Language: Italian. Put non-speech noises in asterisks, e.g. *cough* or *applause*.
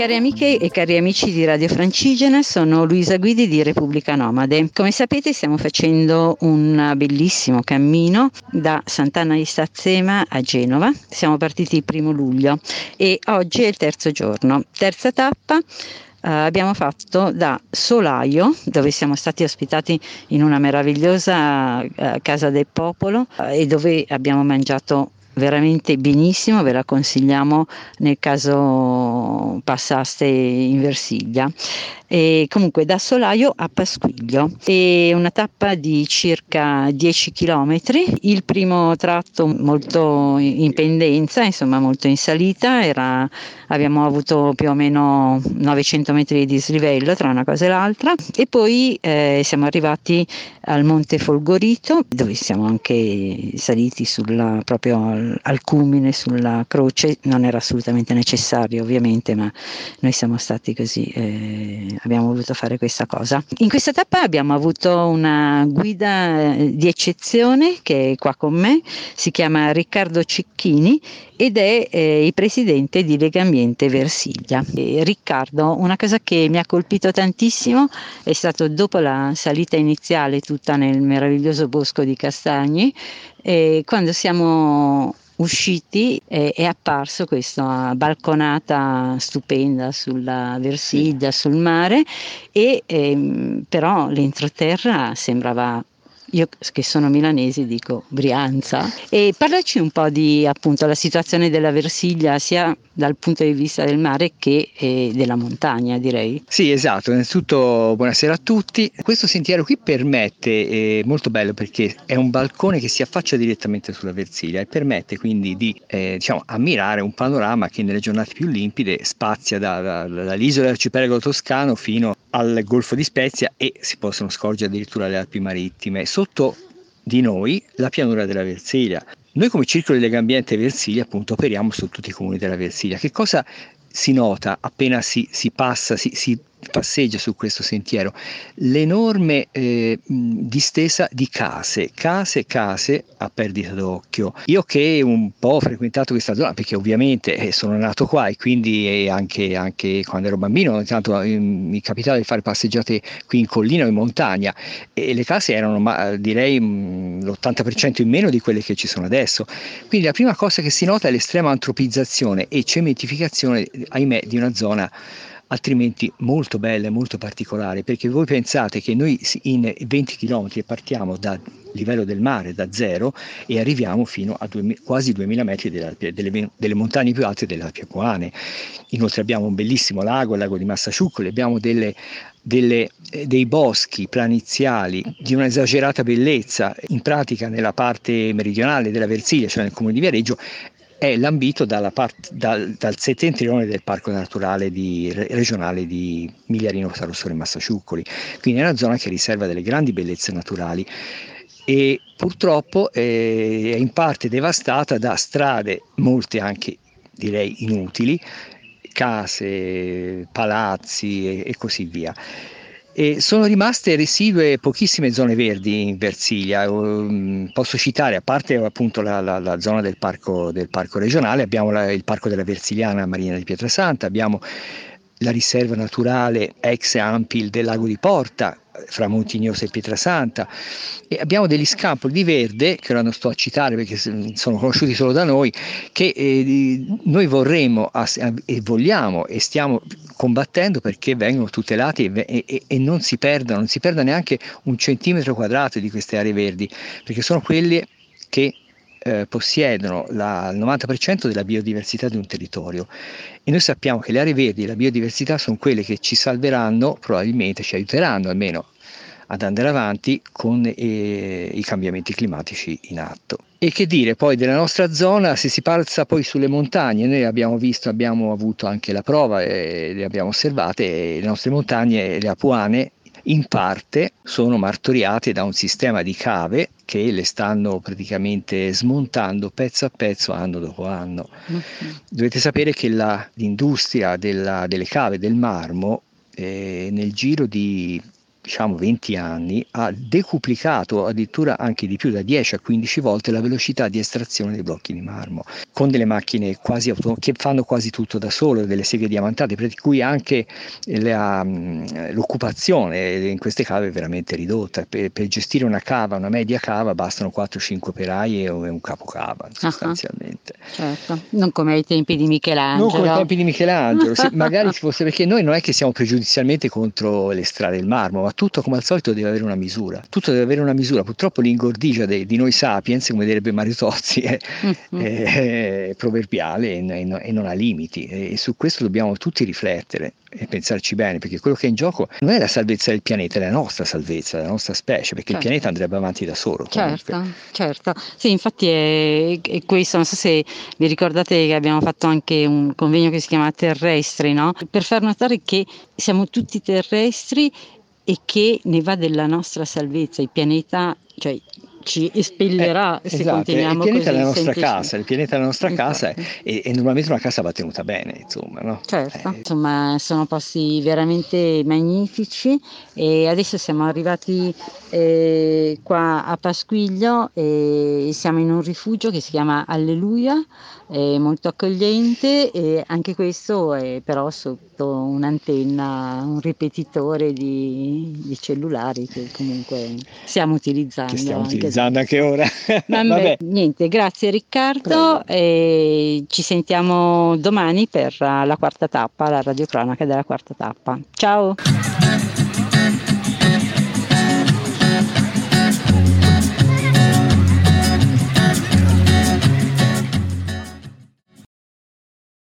Cari amiche e cari amici di Radio Francigena, sono Luisa Guidi di Repubblica Nomade. Come sapete stiamo facendo un bellissimo cammino da Sant'Anna di Stazzema a Genova. Siamo partiti il primo luglio e oggi è il terzo giorno. Terza tappa Uh, abbiamo fatto da Solaio, dove siamo stati ospitati in una meravigliosa uh, casa del popolo uh, e dove abbiamo mangiato veramente benissimo, ve la consigliamo nel caso passaste in Versiglia. E comunque da Solaio a Pasquiglio. È una tappa di circa 10 km, il primo tratto molto in pendenza, insomma molto in salita, era, abbiamo avuto più o meno 900 metri di dislivello tra una cosa e l'altra. E poi eh, siamo arrivati al Monte Folgorito dove siamo anche saliti sulla, proprio al, culmine sulla croce, non era assolutamente necessario ovviamente ma noi siamo stati così eh, abbiamo voluto fare questa cosa. In questa tappa abbiamo avuto una guida eh, di eccezione che è qua con me, si chiama Riccardo Cicchini ed è eh, il presidente di Lega Ambiente Versiglia. E Riccardo, una cosa che mi ha colpito tantissimo è stato dopo la salita iniziale tutta nel meraviglioso bosco di castagni, eh, quando siamo usciti è, è apparso questa balconata stupenda sulla Versiglia, sul mare. E ehm, però l'entroterra sembrava io che sono milanese dico Brianza. E parlaci un po' di appunto la situazione della Versiglia sia dal punto di vista del mare che eh, della montagna direi. Sì esatto, innanzitutto buonasera a tutti. Questo sentiero qui permette, è eh, molto bello perché è un balcone che si affaccia direttamente sulla Versiglia e permette quindi di eh, diciamo, ammirare un panorama che nelle giornate più limpide spazia da, da, dall'isola dell'arcipelago toscano fino al Golfo di Spezia e si possono scorgere addirittura le Alpi marittime. Sotto di noi la pianura della Versilia. Noi come Circolo di Legambiente Versilia appunto operiamo su tutti i comuni della Versilia. Che cosa si nota appena si, si passa, si, si passeggia su questo sentiero, l'enorme eh, distesa di case, case, case a perdita d'occhio. Io che un po' ho frequentato questa zona, perché ovviamente eh, sono nato qua e quindi eh, anche, anche, quando ero bambino, ogni tanto eh, mi capitava di fare passeggiate qui in collina o in montagna e le case erano ma, direi mh, l'80% in meno di quelle che ci sono adesso. Quindi la prima cosa che si nota è l'estrema antropizzazione e cementificazione, ahimè, di una zona altrimenti molto bella molto particolare, perché voi pensate che noi in 20 km partiamo dal livello del mare, da zero, e arriviamo fino a due, quasi 2000 metri delle, delle, delle, montagne più alte delle Alpi Apuane. Inoltre abbiamo un bellissimo lago, il lago di Massasciuccoli, abbiamo delle, delle, eh, dei boschi planiziali di un'esagerata bellezza, in pratica nella parte meridionale della Versilia, cioè nel comune di Viareggio, è lambito part, dal, dal, settentrione del parco naturale di, regionale di Migliarino Sarossore Massasciuccoli, quindi è una zona che riserva delle grandi bellezze naturali e purtroppo è in parte devastata da strade, molte anche direi inutili, case, palazzi e, e così via. E sono rimaste residue pochissime zone verdi in Versilia, mm, posso citare, a parte appunto la, la, la zona del parco, del parco, regionale, abbiamo la, il parco della Versiliana Marina di Pietrasanta, abbiamo la riserva naturale ex Ampil del lago di Porta, fra Montignosa e Pietrasanta. E abbiamo degli scampoli di verde che ora non sto a citare perché sono conosciuti solo da noi che eh, noi vorremmo e vogliamo e stiamo combattendo perché vengono tutelati e, e, e, non si perdano, non si perda neanche un centimetro quadrato di queste aree verdi perché sono quelle che eh, possiedono la, il 90% della biodiversità di un territorio e noi sappiamo che le aree verdi e la biodiversità sono quelle che ci salveranno, probabilmente ci aiuteranno almeno ad andare avanti con eh, i cambiamenti climatici in atto. E che dire poi della nostra zona, se si passa poi sulle montagne, noi abbiamo visto, abbiamo avuto anche la prova e le abbiamo osservate, le nostre montagne, le apuane, in parte sono martoriate da un sistema di cave che le stanno praticamente smontando pezzo a pezzo anno dopo anno. Dovete sapere che la, l'industria della, delle cave del marmo eh, nel giro di diciamo 20 anni ha decuplicato addirittura anche di più da 10 a 15 volte la velocità di estrazione dei blocchi di marmo con delle macchine quasi auto- che fanno quasi tutto da solo, delle seghe diamantate, per cui anche la, l'occupazione in queste cave è veramente ridotta. Per, per, gestire una cava, una media cava, bastano 4-5 operai e un capocava sostanzialmente. Uh-huh. Certo, non come ai tempi di Michelangelo. Non come ai tempi di Michelangelo, sì, *laughs* magari fosse perché noi non è che siamo pregiudizialmente contro le strade del marmo, ma tutto come al solito deve avere una misura. Tutto deve avere una misura. Purtroppo l'ingordigia dei, di noi sapiens, come direbbe Mario Tozzi, è, uh-huh. è, è proverbiale e, e, non ha limiti. E su questo dobbiamo tutti riflettere e pensarci bene, perché quello che è in gioco non è la salvezza del pianeta, è la nostra salvezza, la nostra specie, perché certo. il pianeta andrebbe avanti da solo. Certo, comunque. certo. Sì, infatti è, è, questo, non so se vi ricordate che abbiamo fatto anche un convegno che si chiama Terrestri, no? Per far notare che siamo tutti terrestri e che ne va della nostra salvezza, il pianeta, cioè ci espellerà eh, se esatto, continuiamo il pianeta così, è la nostra semplice. casa il pianeta è la nostra casa e, e, normalmente una casa va tenuta bene insomma no? certo eh. insomma sono posti veramente magnifici e adesso siamo arrivati eh, qua a Pasquiglio e siamo in un rifugio che si chiama Alleluia è molto accogliente e anche questo è però sotto un'antenna, un ripetitore di, di cellulari che comunque stiamo utilizzando. Che stiamo utilizzando anche ora. *laughs* Vabbè, Vabbè. Niente, grazie Riccardo e ci sentiamo domani per la quarta tappa, la radiocronaca della quarta tappa. Ciao!